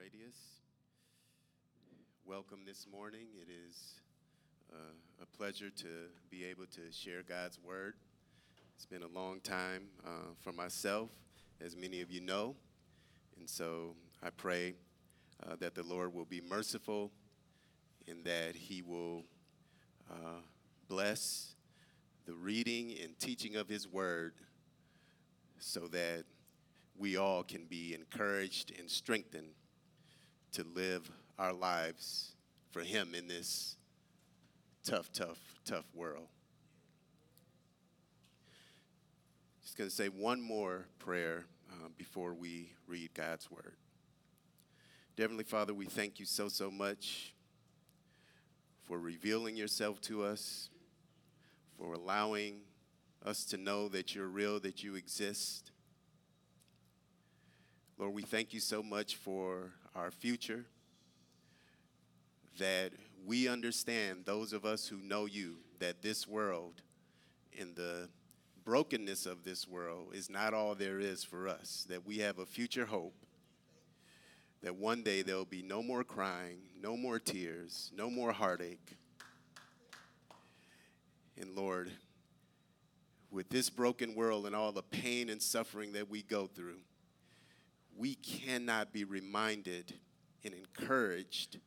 Radius. Welcome this morning. It is uh, a pleasure to be able to share God's word. It's been a long time uh, for myself, as many of you know. And so I pray uh, that the Lord will be merciful and that He will uh, bless the reading and teaching of His word so that we all can be encouraged and strengthened to live our lives for Him in this tough, tough, tough world. Just going to say one more prayer uh, before we read God's Word. Heavenly Father, we thank you so, so much for revealing yourself to us, for allowing us to know that you're real, that you exist. Lord, we thank you so much for our future, that we understand, those of us who know you, that this world in the brokenness of this world is not all there is for us, that we have a future hope, that one day there will be no more crying, no more tears, no more heartache. And Lord, with this broken world and all the pain and suffering that we go through, we cannot be reminded and encouraged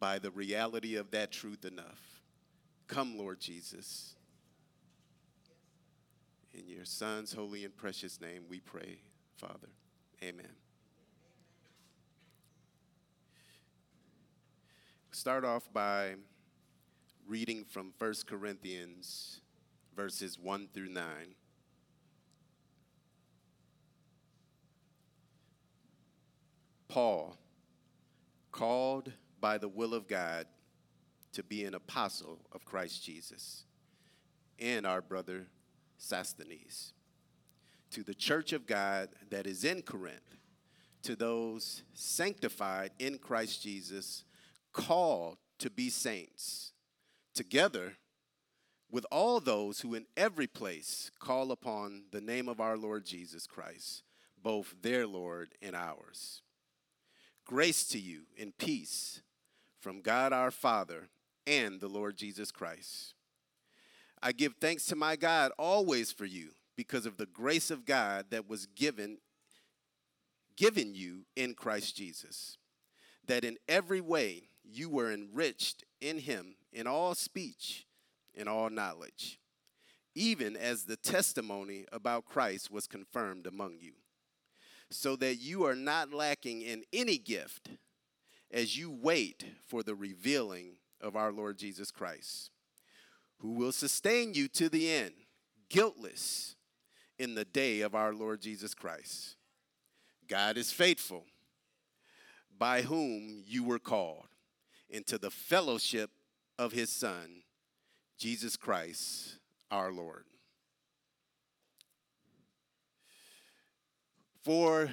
by the reality of that truth enough. Come, Lord Jesus. In your Son's holy and precious name we pray, Father. Amen. Start off by reading from 1 Corinthians verses 1 through 9. Paul, called by the will of God to be an apostle of Christ Jesus, and our brother Sosthenes, to the church of God that is in Corinth, to those sanctified in Christ Jesus, called to be saints, together with all those who in every place call upon the name of our Lord Jesus Christ, both their Lord and ours. Grace to you and peace from God our Father and the Lord Jesus Christ. I give thanks to my God always for you because of the grace of God that was given given you in Christ Jesus that in every way you were enriched in him in all speech in all knowledge even as the testimony about Christ was confirmed among you so that you are not lacking in any gift as you wait for the revealing of our Lord Jesus Christ, who will sustain you to the end, guiltless in the day of our Lord Jesus Christ. God is faithful, by whom you were called into the fellowship of his Son, Jesus Christ our Lord. For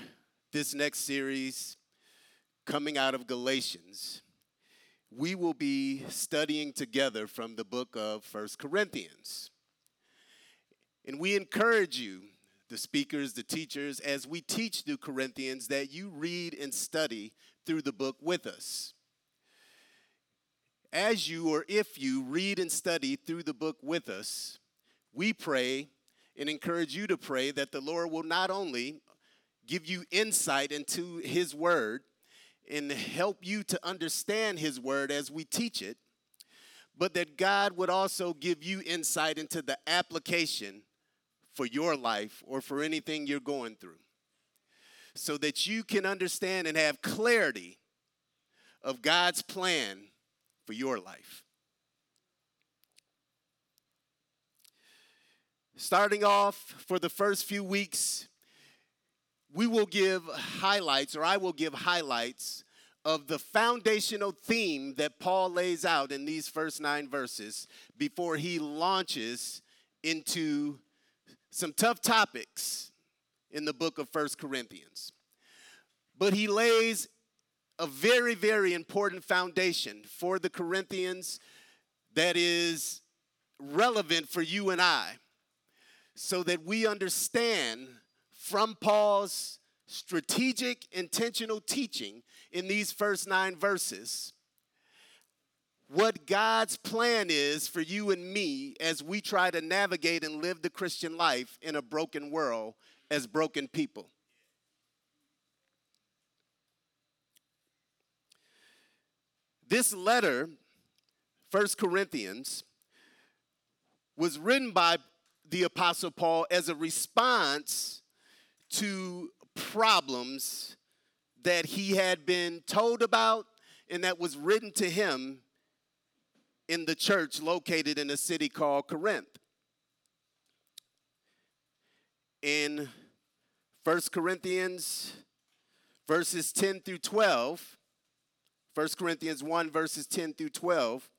this next series, coming out of Galatians, we will be studying together from the book of First Corinthians. And we encourage you, the speakers, the teachers, as we teach through Corinthians, that you read and study through the book with us. As you or if you read and study through the book with us, we pray and encourage you to pray that the Lord will not only give you insight into His Word and help you to understand His Word as we teach it, but that God would also give you insight into the application for your life or for anything you're going through so that you can understand and have clarity of God's plan for your life. Starting off for the first few weeks, we will give highlights, or I will give highlights of the foundational theme that Paul lays out in these first nine verses before he launches into some tough topics in the book of First Corinthians. But he lays a very, very important foundation for the Corinthians that is relevant for you and I so that we understand from Paul's strategic, intentional teaching in these first nine verses what God's plan is for you and me as we try to navigate and live the Christian life in a broken world as broken people. This letter, First Corinthians, was written by the Apostle Paul as a response to problems that he had been told about and that was written to him in the church located in a city called Corinth. In 1 Corinthians verses 10 through 12, 1 Corinthians 1 verses 10 through 12,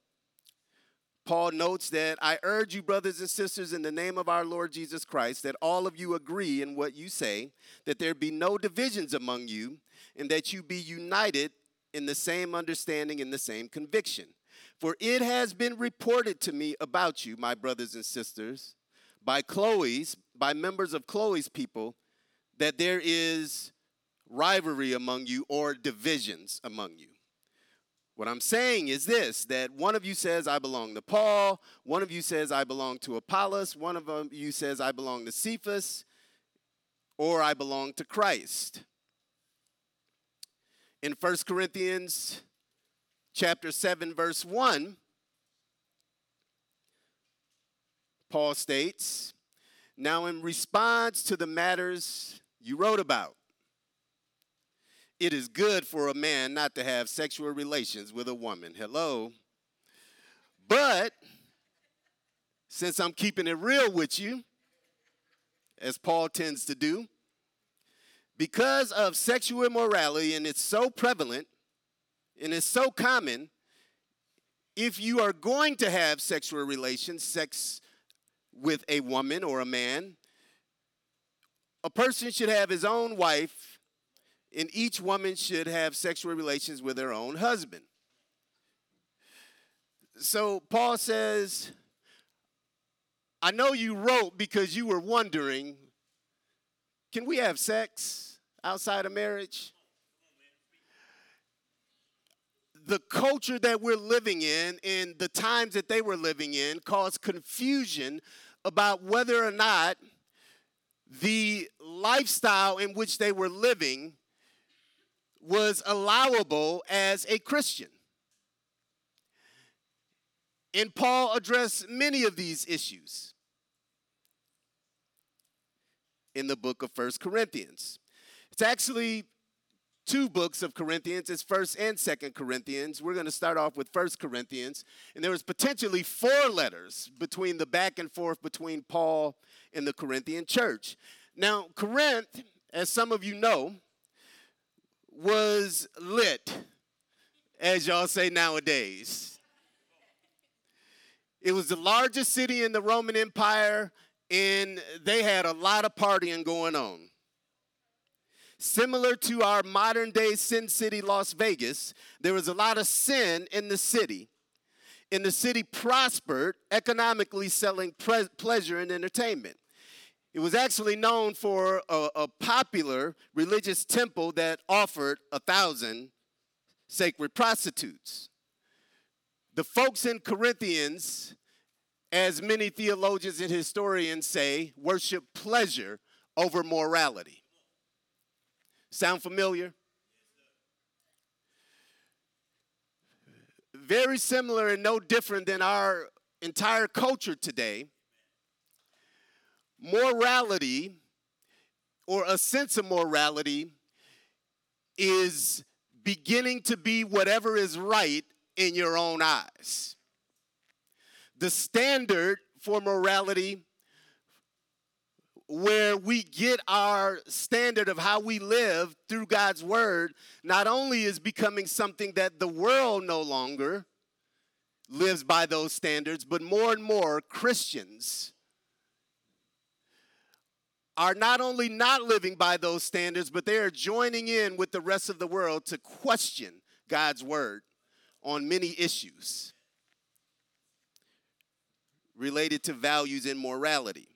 Paul notes that I urge you, brothers and sisters, in the name of our Lord Jesus Christ, that all of you agree in what you say, that there be no divisions among you, and that you be united in the same understanding and the same conviction. For it has been reported to me about you, my brothers and sisters, by Chloe's, by members of Chloe's people, that there is rivalry among you or divisions among you. What I'm saying is this that one of you says, I belong to Paul, one of you says, I belong to Apollos, one of um, you says, I belong to Cephas, or I belong to Christ. In 1 Corinthians chapter 7, verse 1, Paul states, Now, in response to the matters you wrote about, it is good for a man not to have sexual relations with a woman. Hello. But since I'm keeping it real with you, as Paul tends to do, because of sexual immorality, and it's so prevalent, and it's so common, if you are going to have sexual relations, sex with a woman or a man, a person should have his own wife, and each woman should have sexual relations with her own husband. So Paul says, I know you wrote because you were wondering can we have sex outside of marriage? the culture that we're living in and the times that they were living in caused confusion about whether or not the lifestyle in which they were living was allowable as a Christian. And Paul addressed many of these issues in the book of First Corinthians. It's actually two books of Corinthians. It's First and Second Corinthians. We're going to start off with First Corinthians, and there was potentially four letters between the back and forth between Paul and the Corinthian church. Now, Corinth, as some of you know, was lit, as y'all say nowadays. It was the largest city in the Roman Empire, and they had a lot of partying going on. Similar to our modern day sin city, Las Vegas, there was a lot of sin in the city. And the city prospered economically selling pre- pleasure and entertainment. It was actually known for a, a popular religious temple that offered a thousand sacred prostitutes. The folks in Corinthians, as many theologians and historians say, worship pleasure over morality. Sound familiar? Very similar and no different than our entire culture today. Morality, or a sense of morality, is beginning to be whatever is right in your own eyes. The standard for morality where we get our standard of how we live through God's word not only is becoming something that the world no longer lives by those standards, but more and more Christians are not only not living by those standards, but they are joining in with the rest of the world to question God's word on many issues related to values and morality.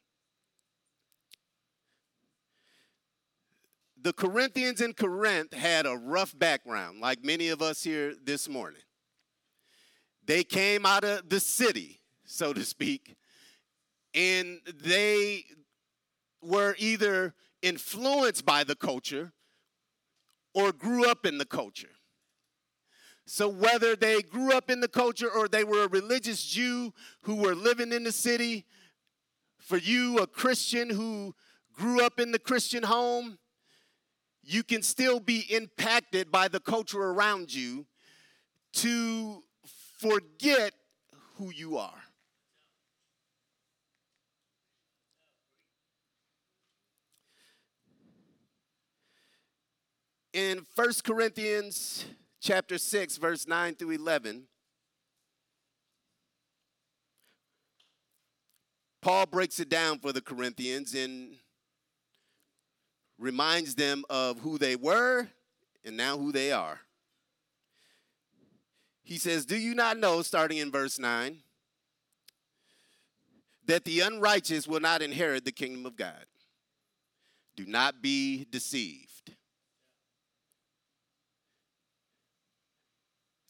the Corinthians in Corinth had a rough background, like many of us here this morning. They came out of the city, so to speak, and they were either influenced by the culture or grew up in the culture. So, whether they grew up in the culture or they were a religious Jew who were living in the city, for you, a Christian who grew up in the Christian home, you can still be impacted by the culture around you to forget who you are. In 1 Corinthians chapter 6 verse 9 through 11 Paul breaks it down for the Corinthians and reminds them of who they were and now who they are. He says, Do you not know, starting in verse 9, that the unrighteous will not inherit the kingdom of God? Do not be deceived.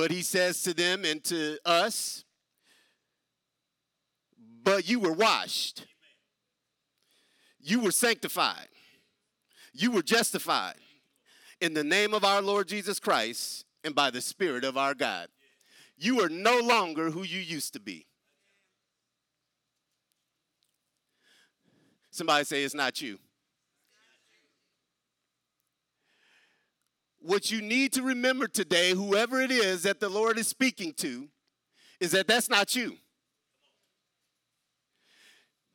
But he says to them and to us, but you were washed, you were sanctified, you were justified in the name of our Lord Jesus Christ and by the Spirit of our God. You are no longer who you used to be. Somebody say it's not you. What you need to remember today, whoever it is that the Lord is speaking to, is that that's not you.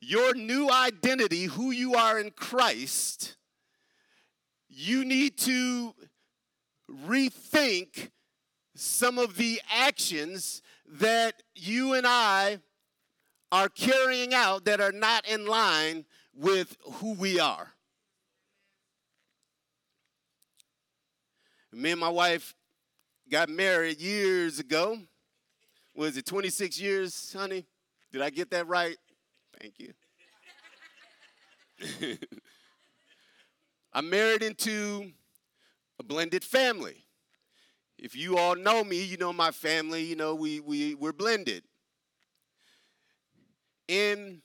Your new identity, who you are in Christ, you need to rethink some of the actions that you and I are carrying out that are not in line with who we are. Me and my wife got married years ago. Was it 26 years, honey? Did I get that right? Thank you. I'm married into a blended family. If you all know me, you know my family, you know, we, we, we're blended. And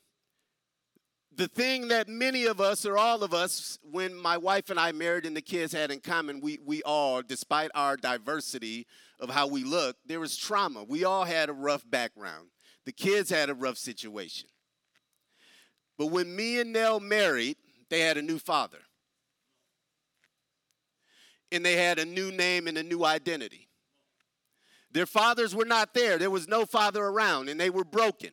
the thing that many of us, or all of us, when my wife and I married and the kids had in common, we, we all, despite our diversity of how we look, there was trauma. We all had a rough background. The kids had a rough situation. But when me and Nell married, they had a new father and they had a new name and a new identity. Their fathers were not there, there was no father around, and they were broken.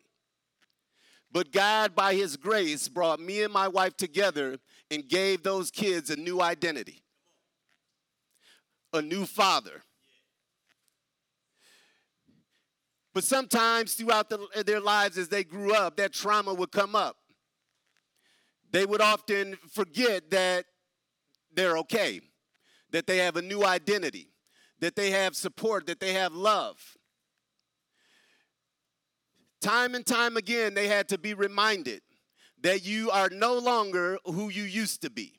But God, by His grace, brought me and my wife together and gave those kids a new identity, a new father. But sometimes throughout the, their lives, as they grew up, that trauma would come up. They would often forget that they're okay that they have a new identity, that they have support, that they have love. Time and time again, they had to be reminded that you are no longer who you used to be.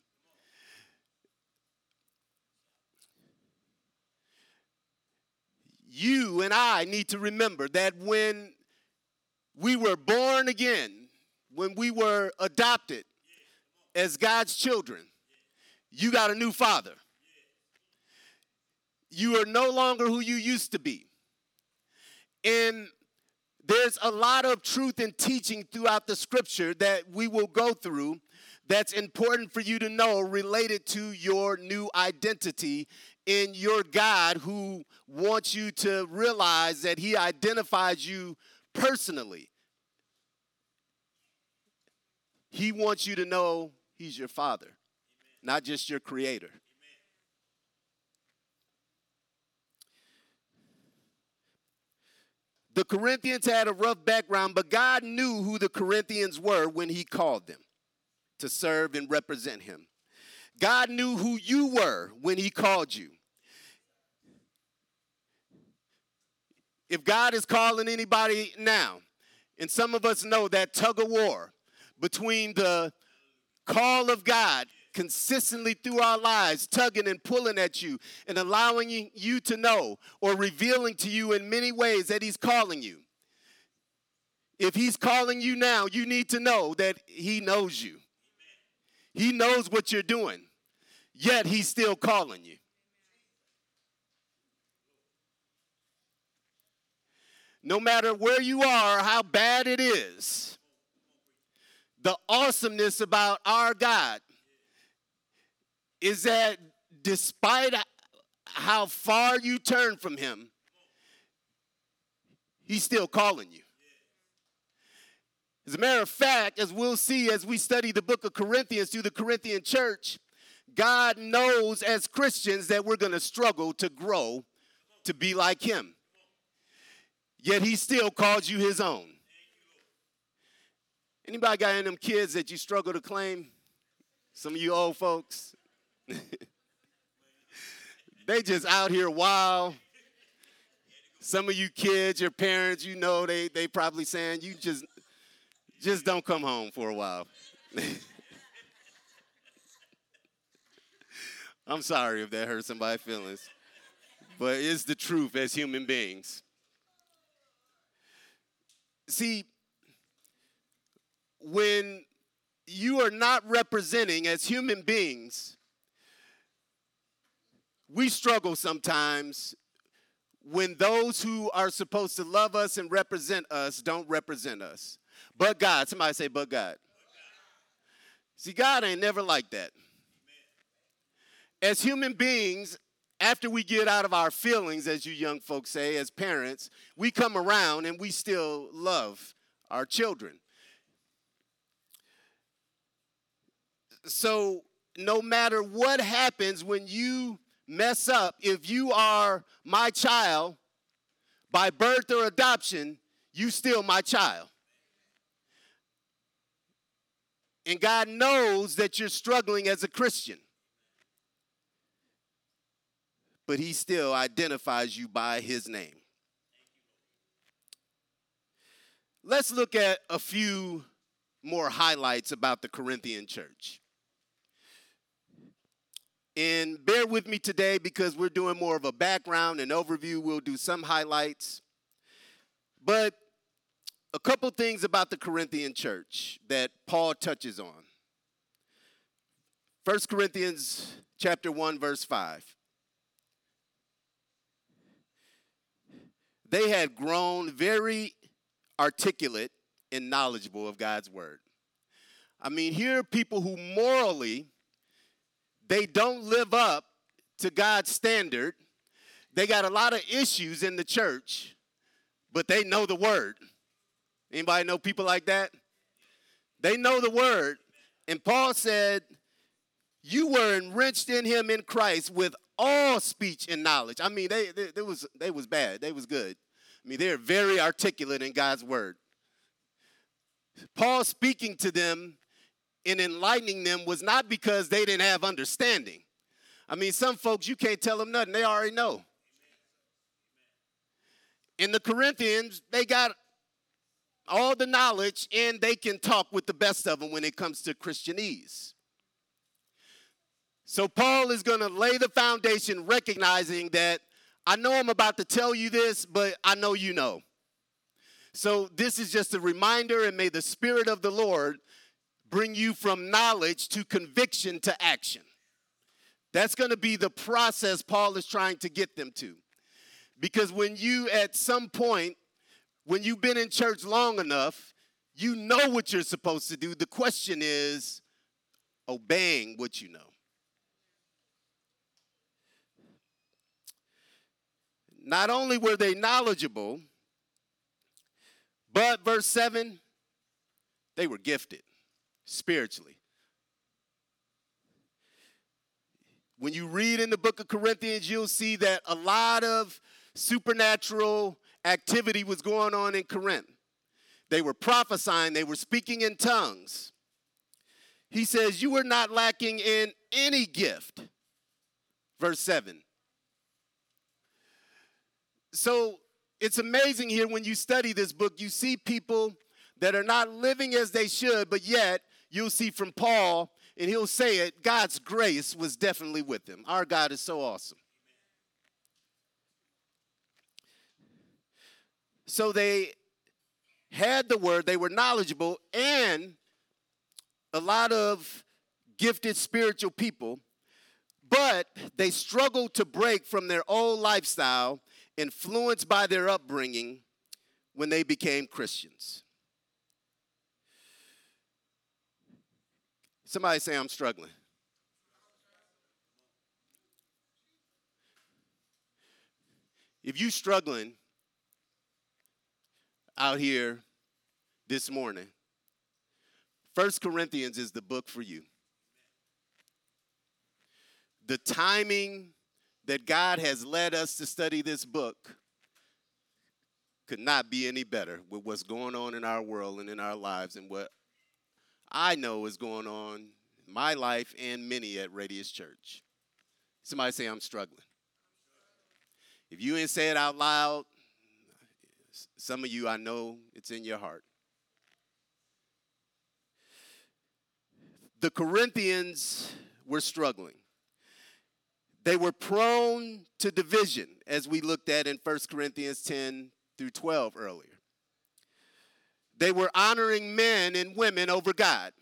You and I need to remember that when we were born again, when we were adopted as God's children, you got a new father. You are no longer who you used to be. And there's a lot of truth and teaching throughout the scripture that we will go through that's important for you to know related to your new identity in your God who wants you to realize that He identifies you personally. He wants you to know He's your Father, Amen. not just your Creator. The Corinthians had a rough background, but God knew who the Corinthians were when He called them to serve and represent Him. God knew who you were when He called you. If God is calling anybody now, and some of us know that tug of war between the call of God consistently through our lives, tugging and pulling at you and allowing you to know or revealing to you in many ways that He's calling you. If He's calling you now, you need to know that He knows you. He knows what you're doing, yet He's still calling you. No matter where you are, how bad it is, the awesomeness about our God is that despite how far you turn from Him, He's still calling you. As a matter of fact, as we'll see as we study the book of Corinthians through the Corinthian church, God knows as Christians that we're going to struggle to grow to be like Him. Yet He still calls you His own. Anybody got any them kids that you struggle to claim? Some of you old folks. they just out here wild. Some of you kids, your parents, you know, they they probably saying you just just don't come home for a while. I'm sorry if that hurt somebody's feelings, but it's the truth as human beings. See, when you are not representing as human beings, we struggle sometimes when those who are supposed to love us and represent us don't represent us. But God, somebody say, but God. See, God ain't never like that. As human beings, after we get out of our feelings, as you young folks say, as parents, we come around and we still love our children. So, no matter what happens when you mess up, if you are my child by birth or adoption, you still my child. And God knows that you're struggling as a Christian. But He still identifies you by His name. Let's look at a few more highlights about the Corinthian church. And bear with me today because we're doing more of a background and overview. We'll do some highlights. But a couple things about the Corinthian church that Paul touches on. 1 Corinthians chapter 1 verse 5. They had grown very articulate and knowledgeable of God's word. I mean, here are people who morally they don't live up to God's standard. They got a lot of issues in the church, but they know the word. Anybody know people like that? They know the word. And Paul said, You were enriched in him in Christ with all speech and knowledge. I mean, they, they, they, was, they was bad. They was good. I mean, they're very articulate in God's word. Paul speaking to them and enlightening them was not because they didn't have understanding. I mean, some folks, you can't tell them nothing, they already know. In the Corinthians, they got all the knowledge and they can talk with the best of them when it comes to Christianese. So, Paul is going to lay the foundation recognizing that I know I'm about to tell you this, but I know you know. So, this is just a reminder, and may the Spirit of the Lord bring you from knowledge to conviction to action. That's going to be the process Paul is trying to get them to. Because when you, at some point, when you've been in church long enough, you know what you're supposed to do. The question is obeying what you know. Not only were they knowledgeable, but verse 7, they were gifted spiritually. When you read in the book of Corinthians, you'll see that a lot of supernatural activity was going on in Corinth. They were prophesying, they were speaking in tongues. He says, You were not lacking in any gift. Verse 7. So it's amazing here when you study this book, you see people that are not living as they should, but yet you'll see from Paul, and he'll say it God's grace was definitely with them. Our God is so awesome. So they had the word, they were knowledgeable, and a lot of gifted spiritual people, but they struggled to break from their old lifestyle, influenced by their upbringing when they became Christians. Somebody say, I'm struggling. If you're struggling out here this morning, First Corinthians is the book for you. The timing that God has led us to study this book could not be any better with what's going on in our world and in our lives and what I know is going on in my life and many at Radius Church. Somebody say, I'm struggling. If you ain't say it out loud, some of you, I know it's in your heart. The Corinthians were struggling. They were prone to division, as we looked at in 1 Corinthians 10 through 12 earlier. They were honoring men and women over God,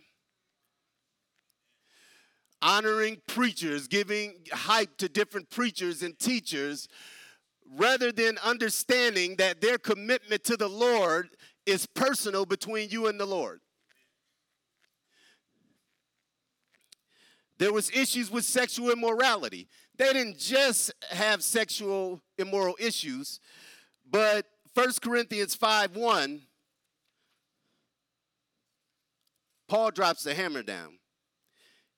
honoring preachers, giving hype to different preachers and teachers rather than understanding that their commitment to the Lord is personal between you and the Lord. There was issues with sexual immorality. They didn't just have sexual immoral issues, but 1 Corinthians 5 1, Paul drops the hammer down.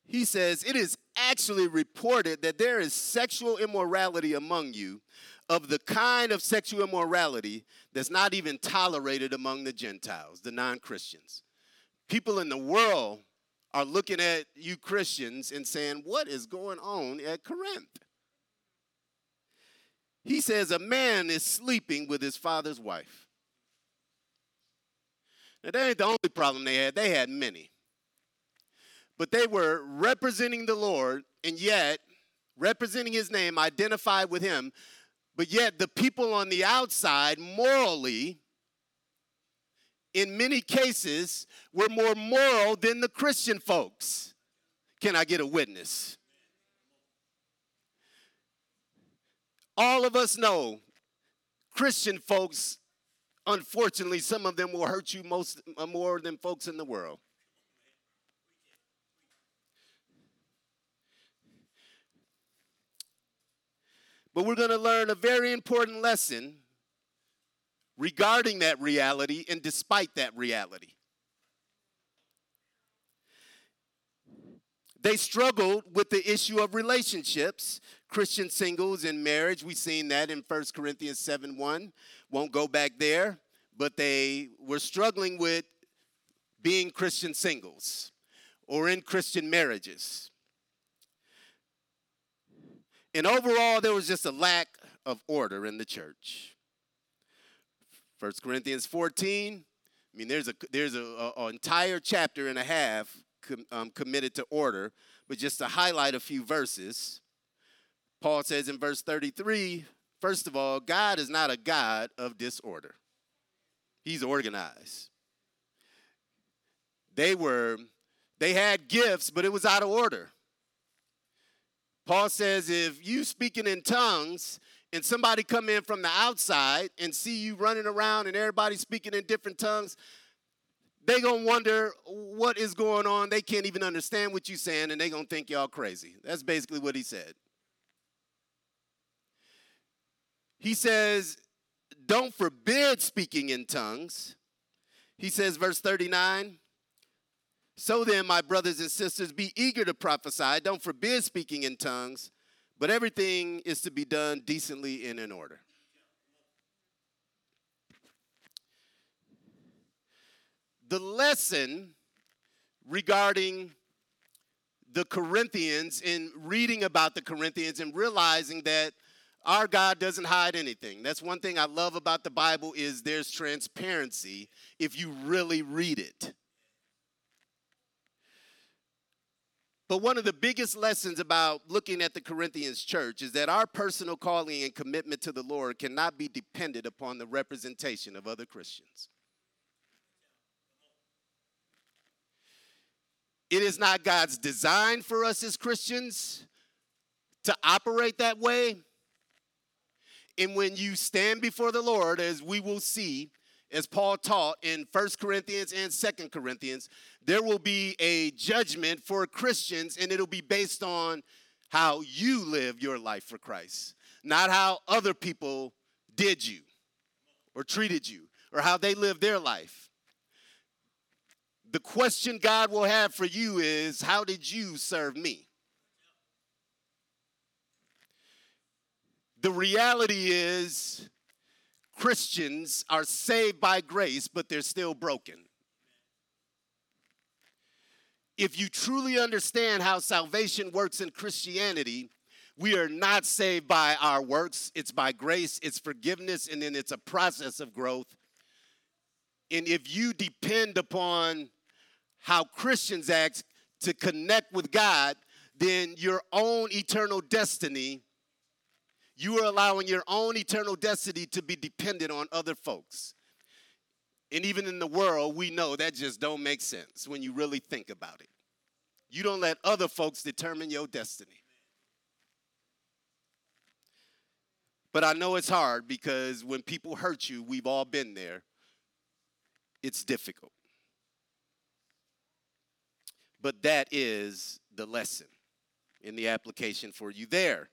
He says, It is actually reported that there is sexual immorality among you, of the kind of sexual immorality that's not even tolerated among the Gentiles, the non Christians. People in the world are looking at you Christians and saying, What is going on at Corinth? He says, A man is sleeping with his father's wife. Now, that ain't the only problem they had, they had many. But they were representing the Lord, and yet, representing his name, identified with him, but yet, the people on the outside, morally, in many cases, were more moral than the Christian folks. Can I get a witness? All of us know Christian folks, unfortunately, some of them will hurt you most uh, more than folks in the world. But we're going to learn a very important lesson regarding that reality and despite that reality. They struggled with the issue of relationships, Christian singles in marriage. We've seen that in 1 Corinthians 7 1. Won't go back there, but they were struggling with being Christian singles or in Christian marriages. And overall, there was just a lack of order in the church. 1 Corinthians 14, I mean, there's a there's a, a, a entire chapter and a half com, um, committed to order, but just to highlight a few verses, Paul says in verse 33, first of all, God is not a God of disorder. He's organized. They were, they had gifts, but it was out of order. Paul says if you speaking in tongues and somebody come in from the outside and see you running around and everybody speaking in different tongues, they gonna wonder what is going on. They can't even understand what you're saying, and they gonna think y'all crazy. That's basically what he said. He says, don't forbid speaking in tongues. He says, verse 39, so then, my brothers and sisters, be eager to prophesy. Don't forbid speaking in tongues, but everything is to be done decently and in order. The lesson regarding the Corinthians in reading about the Corinthians and realizing that our God doesn't hide anything. That's one thing I love about the Bible is there's transparency if you really read it. But one of the biggest lessons about looking at the Corinthians church is that our personal calling and commitment to the Lord cannot be dependent upon the representation of other Christians. It is not God's design for us as Christians to operate that way. And when you stand before the Lord, as we will see, as Paul taught in First Corinthians and Second Corinthians, there will be a judgment for Christians, and it'll be based on how you live your life for Christ, not how other people did you or treated you or how they lived their life. The question God will have for you is How did you serve me? The reality is, Christians are saved by grace, but they're still broken. If you truly understand how salvation works in Christianity, we are not saved by our works. It's by grace, it's forgiveness, and then it's a process of growth. And if you depend upon how Christians act to connect with God, then your own eternal destiny you are allowing your own eternal destiny to be dependent on other folks. And even in the world, we know that just don't make sense when you really think about it. You don't let other folks determine your destiny. But I know it's hard because when people hurt you, we've all been there. It's difficult. But that is the lesson in the application for you there.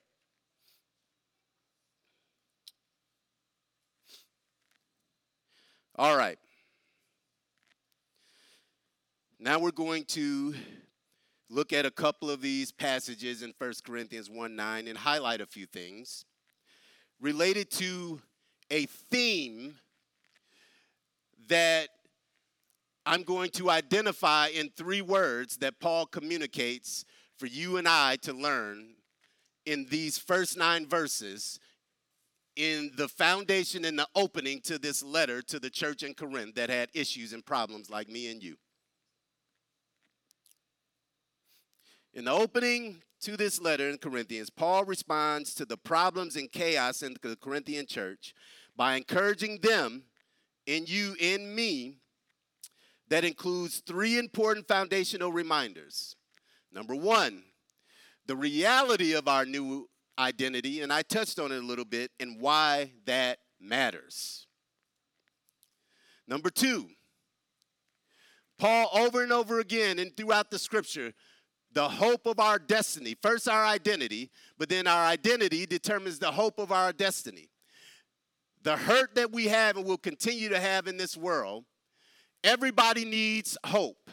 All right. Now we're going to look at a couple of these passages in 1 Corinthians 1 9 and highlight a few things related to a theme that I'm going to identify in three words that Paul communicates for you and I to learn in these first nine verses in the foundation and the opening to this letter to the church in Corinth that had issues and problems like me and you. In the opening to this letter in Corinthians, Paul responds to the problems and chaos in the Corinthian church by encouraging them in you in me that includes three important foundational reminders. Number one, the reality of our new identity, and I touched on it a little bit, and why that matters. Number two, Paul over and over again and throughout the scripture, the hope of our destiny. First, our identity, but then our identity determines the hope of our destiny. The hurt that we have and will continue to have in this world, everybody needs hope.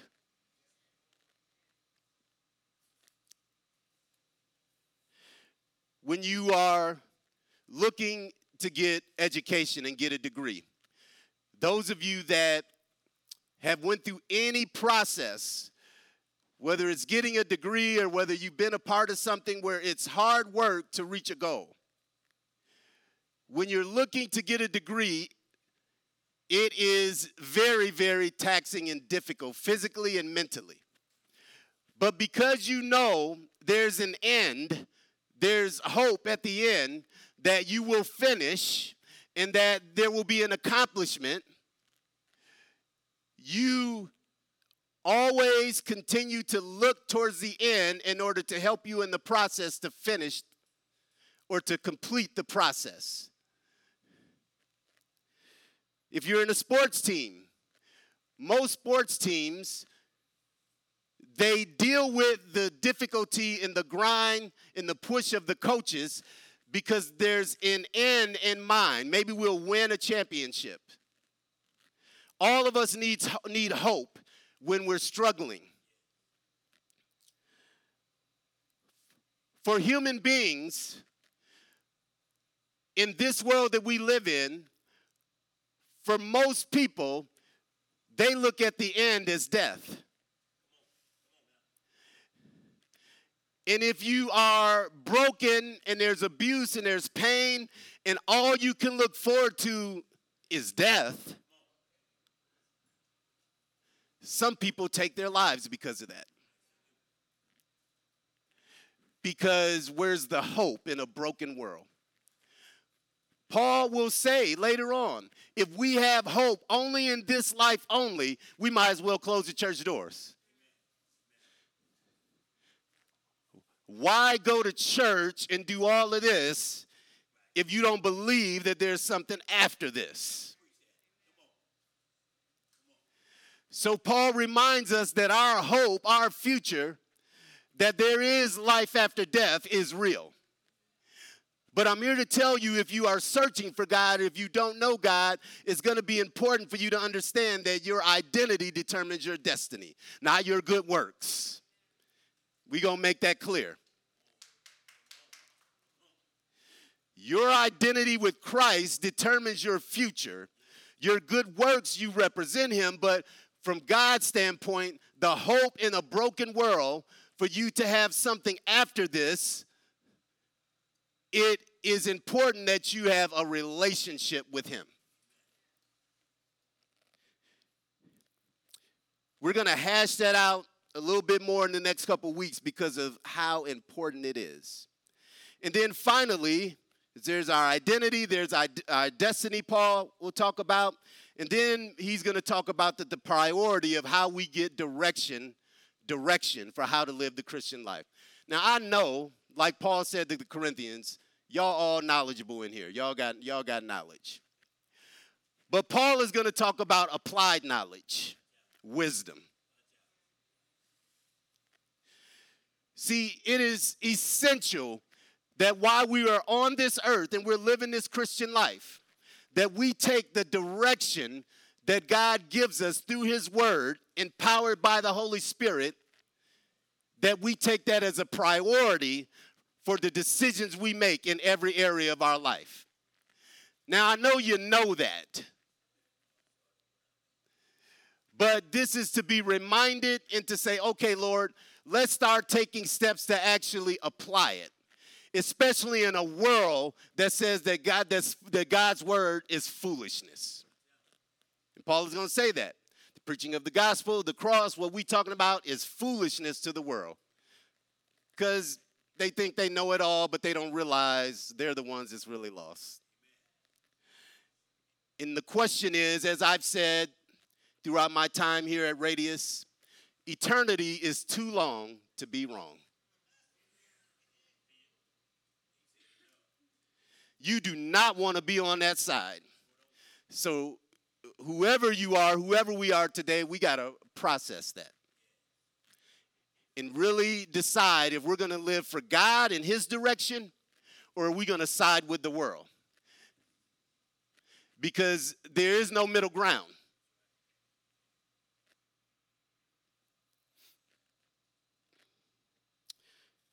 When you are looking to get education and get a degree. Those of you that have went through any process, whether it's getting a degree or whether you've been a part of something where it's hard work to reach a goal. When you're looking to get a degree, it is very, very taxing and difficult physically and mentally. But because you know there's an end, there's hope at the end that you will finish and that there will be an accomplishment. You always continue to look towards the end in order to help you in the process to finish or to complete the process. If you're in a sports team, most sports teams they deal with the difficulty in the grind in the push of the coaches because there's an end in mind. Maybe we'll win a championship. All of us needs, need hope when we're struggling. For human beings, in this world that we live in, for most people, they look at the end as death. And if you are broken and there's abuse and there's pain, and all you can look forward to is death, some people take their lives because of that. Because where's the hope in a broken world? Paul will say later on if we have hope only in this life only, we might as well close the church doors. Why go to church and do all of this if you don't believe that there's something after this? So, Paul reminds us that our hope, our future, that there is life after death is real. But I'm here to tell you if you are searching for God, if you don't know God, it's going to be important for you to understand that your identity determines your destiny, not your good works. We're going to make that clear. Your identity with Christ determines your future. Your good works, you represent Him, but from God's standpoint, the hope in a broken world for you to have something after this it is important that you have a relationship with Him. We're going to hash that out a little bit more in the next couple weeks because of how important it is. And then finally, there's our identity, there's our, our destiny, Paul will talk about. And then he's going to talk about the, the priority of how we get direction, direction for how to live the Christian life. Now, I know, like Paul said to the Corinthians, Y'all all knowledgeable in here. Y'all got y'all got knowledge. But Paul is going to talk about applied knowledge, wisdom. See, it is essential that while we are on this earth and we're living this Christian life, that we take the direction that God gives us through His Word, empowered by the Holy Spirit, that we take that as a priority for the decisions we make in every area of our life. Now, I know you know that. But this is to be reminded and to say, okay, Lord, let's start taking steps to actually apply it. Especially in a world that says that God that's, that God's word is foolishness. And Paul is going to say that. The preaching of the gospel, the cross, what we're talking about is foolishness to the world. Because they think they know it all, but they don't realize they're the ones that's really lost. And the question is, as I've said throughout my time here at Radius, eternity is too long to be wrong. You do not want to be on that side. So, whoever you are, whoever we are today, we got to process that and really decide if we're going to live for God in His direction or are we going to side with the world? Because there is no middle ground.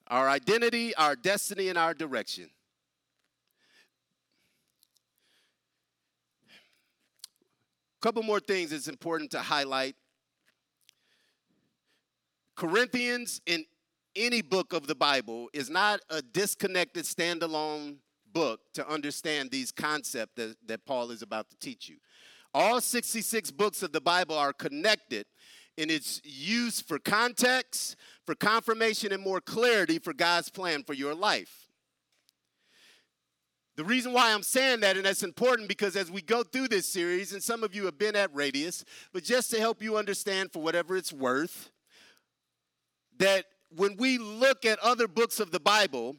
Our identity, our destiny, and our direction. A couple more things it's important to highlight Corinthians in any book of the Bible is not a disconnected, standalone book to understand these concepts that, that Paul is about to teach you. All 66 books of the Bible are connected in its use for context, for confirmation, and more clarity for God's plan for your life. The reason why I'm saying that, and that's important because as we go through this series, and some of you have been at Radius, but just to help you understand for whatever it's worth, that when we look at other books of the Bible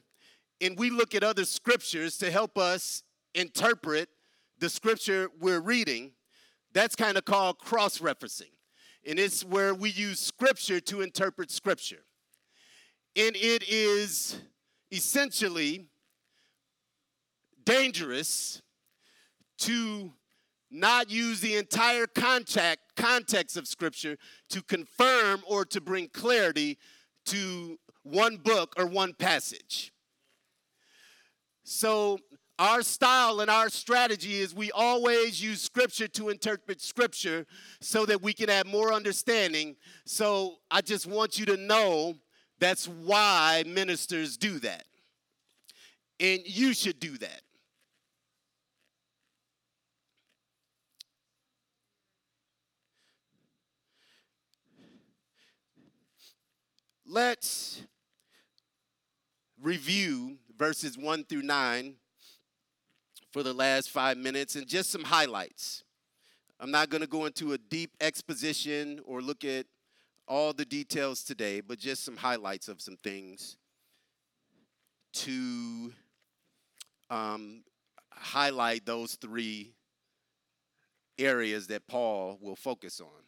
and we look at other scriptures to help us interpret the scripture we're reading, that's kind of called cross referencing. And it's where we use scripture to interpret scripture. And it is essentially dangerous to not use the entire contact, context of Scripture to confirm or to bring clarity to one book or one passage. So, our style and our strategy is we always use scripture to interpret scripture so that we can have more understanding. So I just want you to know that's why ministers do that. And you should do that. Let's review verses 1 through 9 for the last five minutes and just some highlights. I'm not going to go into a deep exposition or look at all the details today, but just some highlights of some things to um, highlight those three areas that Paul will focus on.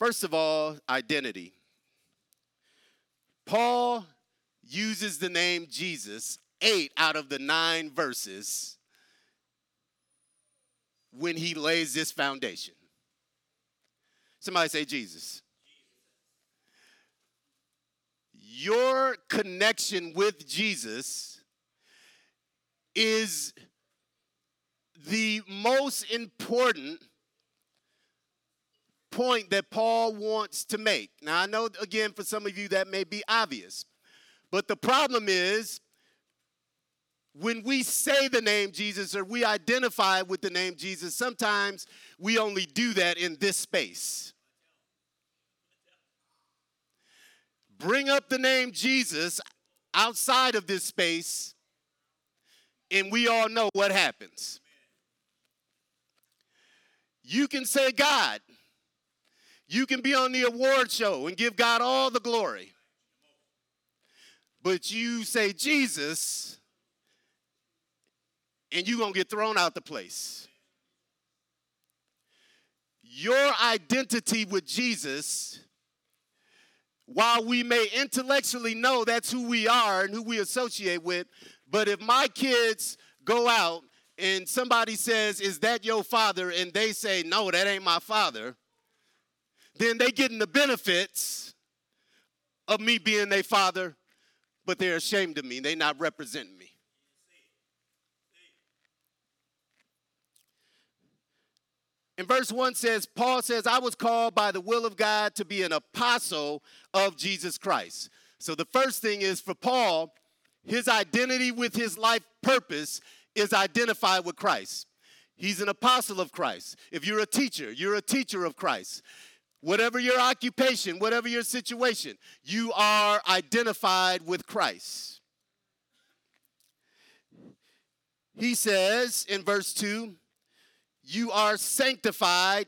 First of all, identity. Paul uses the name Jesus eight out of the nine verses when he lays this foundation. Somebody say Jesus. Your connection with Jesus is the most important point that Paul wants to make. Now, I know, again, for some of you that may be obvious, but the problem is when we say the name Jesus or we identify with the name Jesus, sometimes we only do that in this space. Bring up the name Jesus outside of this space, and we all know what happens. You can say God. You can be on the award show and give God all the glory. But you say Jesus, and you're going to get thrown out the place. Your identity with Jesus, while we may intellectually know that's who we are and who we associate with, but if my kids go out and somebody says, Is that your father? and they say, No, that ain't my father, then they getting the benefits of me being their father, but they're ashamed of me. They're not representing me. In verse 1 says, Paul says, I was called by the will of God to be an apostle of Jesus Christ. So the first thing is for Paul, his identity with his life purpose is identified with Christ. He's an apostle of Christ. If you're a teacher, you're a teacher of Christ. Whatever your occupation, whatever your situation, you are identified with Christ. He says in verse 2 you are sanctified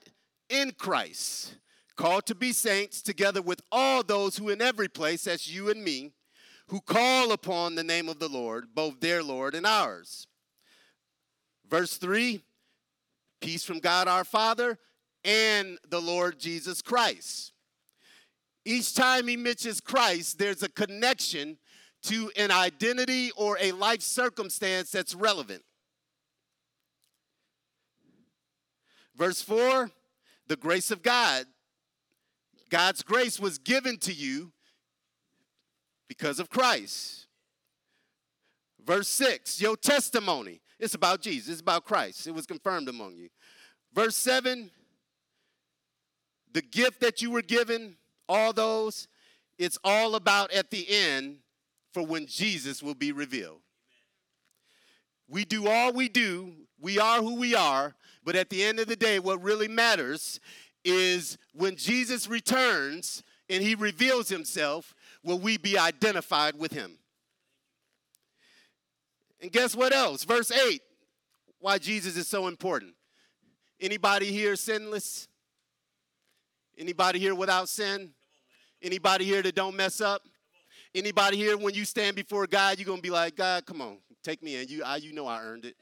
in Christ, called to be saints together with all those who in every place, that's you and me, who call upon the name of the Lord, both their Lord and ours. Verse 3 Peace from God our Father and the Lord Jesus Christ. Each time he mentions Christ, there's a connection to an identity or a life circumstance that's relevant. Verse 4 the grace of God. God's grace was given to you because of Christ. Verse 6, your testimony. It's about Jesus, it's about Christ. It was confirmed among you. Verse 7, the gift that you were given, all those, it's all about at the end for when Jesus will be revealed. We do all we do, we are who we are, but at the end of the day, what really matters is when Jesus returns and he reveals himself, will we be identified with him? And guess what else? Verse 8, why Jesus is so important. Anybody here sinless? Anybody here without sin? Anybody here that don't mess up? Anybody here when you stand before God, you're gonna be like, God, come on, take me in. You, I, you know I earned it.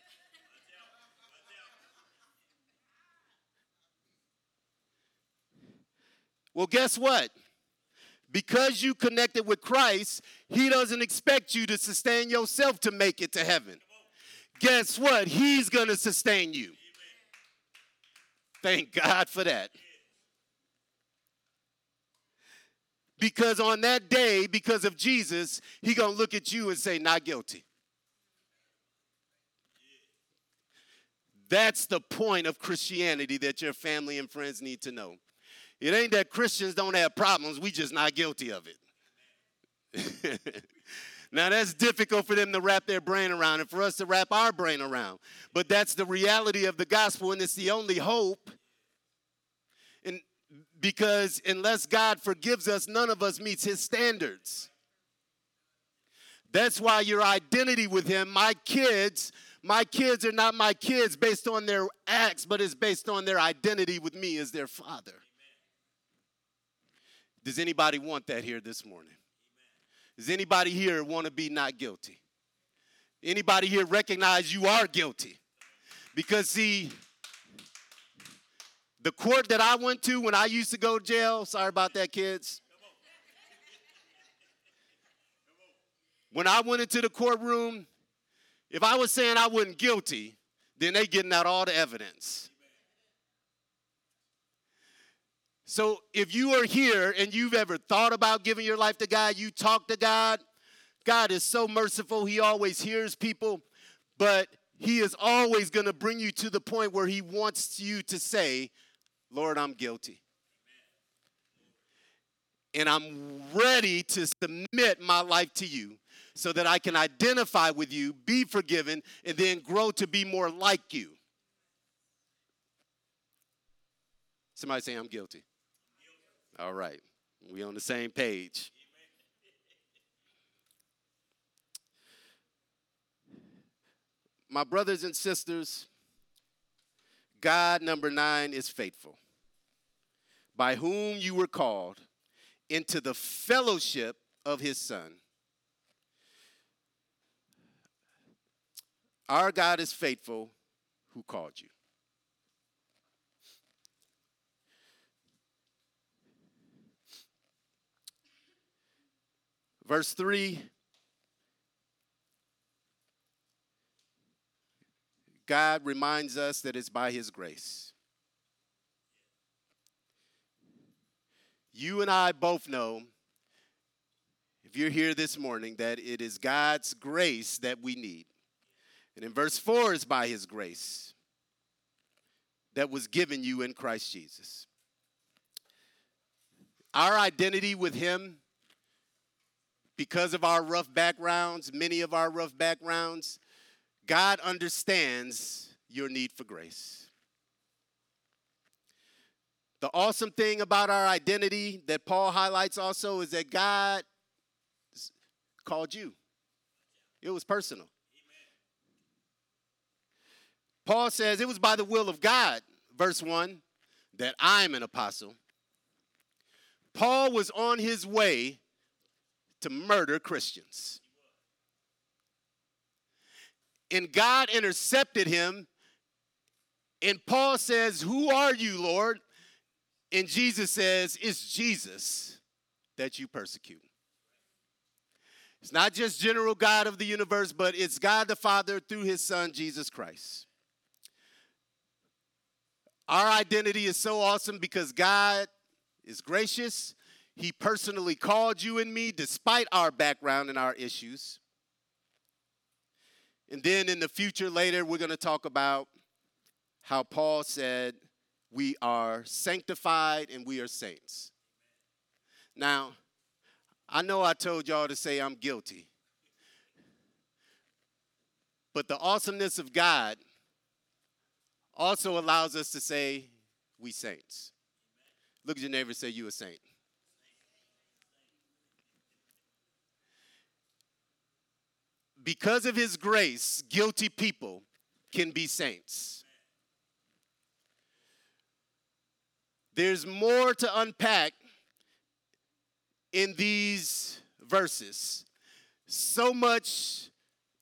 Well, guess what? Because you connected with Christ, He doesn't expect you to sustain yourself to make it to heaven. Guess what? He's to sustain you. Thank God for that. Because on that day, because of Jesus, he going to look at you and say, not guilty. That's the point of Christianity that your family and friends need to know. It ain't that Christians don't have problems, we just not guilty of it. now that's difficult for them to wrap their brain around and for us to wrap our brain around. But that's the reality of the gospel and it's the only hope because unless God forgives us, none of us meets his standards. That's why your identity with him, my kids, my kids are not my kids based on their acts, but it's based on their identity with me as their father. Does anybody want that here this morning? Does anybody here want to be not guilty? Anybody here recognize you are guilty? Because, see, the court that I went to when I used to go to jail, sorry about that, kids. When I went into the courtroom, if I was saying I wasn't guilty, then they getting out all the evidence. So if you are here and you've ever thought about giving your life to God, you talk to God, God is so merciful. He always hears people, but He is always going to bring you to the point where He wants you to say, Lord, I'm guilty. And I'm ready to submit my life to you so that I can identify with you, be forgiven, and then grow to be more like you. Somebody say, I'm guilty. All right. We on the same page. My brothers and sisters, God, number nine, is faithful, by whom you were called into the fellowship of his Son Our God is faithful who called you. Verse 3 God reminds us that it's by His grace. You and I both know, if you're here this morning, that it is God's grace that we need. And in verse 4 is by his grace that was given you in Christ Jesus. Our identity with him, because of our rough backgrounds, many of our rough backgrounds, God understands your need for grace. The awesome thing about our identity that Paul highlights also is that God called you. It was personal. Paul says, It was by the will of God, verse 1, that I'm an apostle. Paul was on his way to murder Christians. And God intercepted him. And Paul says, Who are you, Lord? And Jesus says, It's Jesus that you persecute. It's not just general God of the universe, but it's God the Father through his Son, Jesus Christ. Our identity is so awesome because God is gracious. He personally called you and me despite our background and our issues. And then in the future, later, we're going to talk about how Paul said, We are sanctified and we are saints. Now, I know I told y'all to say I'm guilty, but the awesomeness of God also allows us to say, we saints. Look at your neighbor say, you a saint. Because of his grace, guilty people can be saints. There's more to unpack in these verses. So much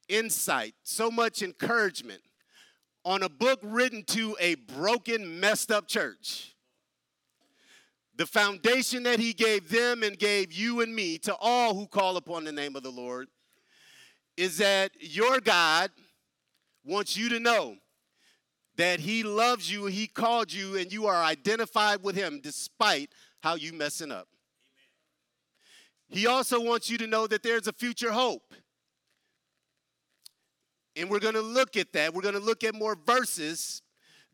insight, so much encouragement on a book written to a broken, messed up church. The foundation that he gave them and gave you and me to all who call upon the name of the Lord is that your God wants you to know that he loves you, he called you, and you are identified with him despite how you messing up. He also wants you to know that there's a future hope. And we're going to look at that. We're going to look at more verses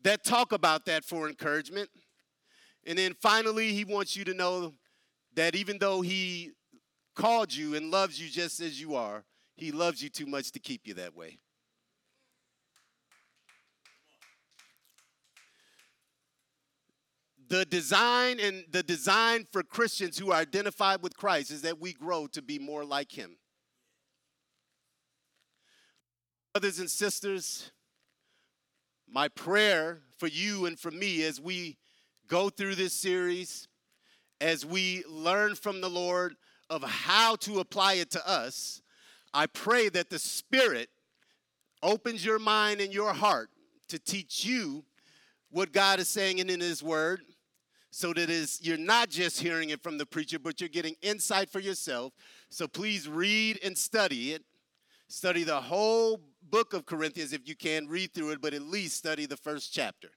that talk about that for encouragement. And then finally, he wants you to know that even though he called you and loves you just as you are, he loves you too much to keep you that way. The design and the design for Christians who are identified with Christ is that we grow to be more like him. Brothers and sisters, my prayer for you and for me as we go through this series, as we learn from the Lord of how to apply it to us, I pray that the Spirit opens your mind and your heart to teach you what God is saying in His Word so that is you're not just hearing it from the preacher but you're getting insight for yourself so please read and study it study the whole book of Corinthians if you can, read through it, but at least study the first chapter.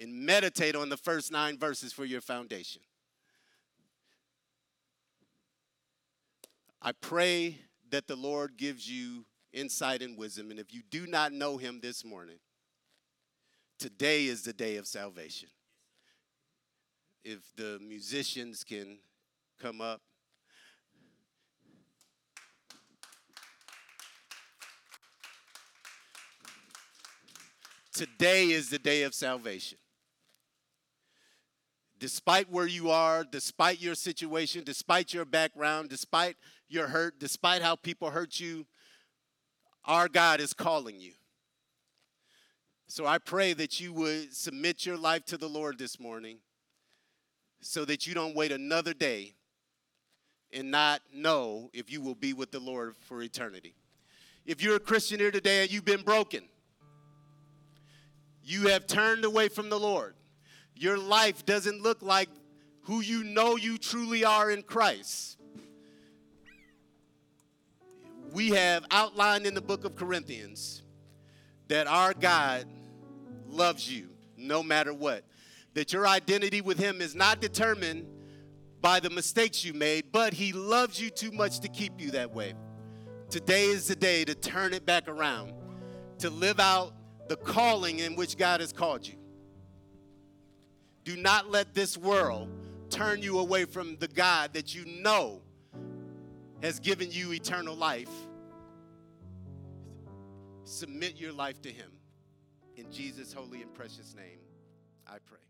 And meditate on the first nine verses for your foundation. I pray that the Lord gives you insight and wisdom. And if you do not know him this morning, today is the day of salvation. If the musicians can come up. Today is the day of salvation. Despite where you are, despite your situation, despite your background, despite your hurt, despite how people hurt you, our God is calling you. So I pray that you would submit your life to the Lord this morning so that you don't wait another day and not know if you will be with the Lord for eternity. If you're a Christian here today and you've been broken, you have turned away from the Lord. Your life doesn't look like who you know you truly are in Christ. We have outlined in the book of Corinthians that our God loves you no matter what. That your identity with Him is not determined by the mistakes you made, but He loves you too much to keep you that way. Today is the day to turn it back around, to live out the calling in which God has called you. Do not let this world turn you away from the God that you know has given you eternal life. Submit your life to Him. In Jesus' holy and precious name, I pray.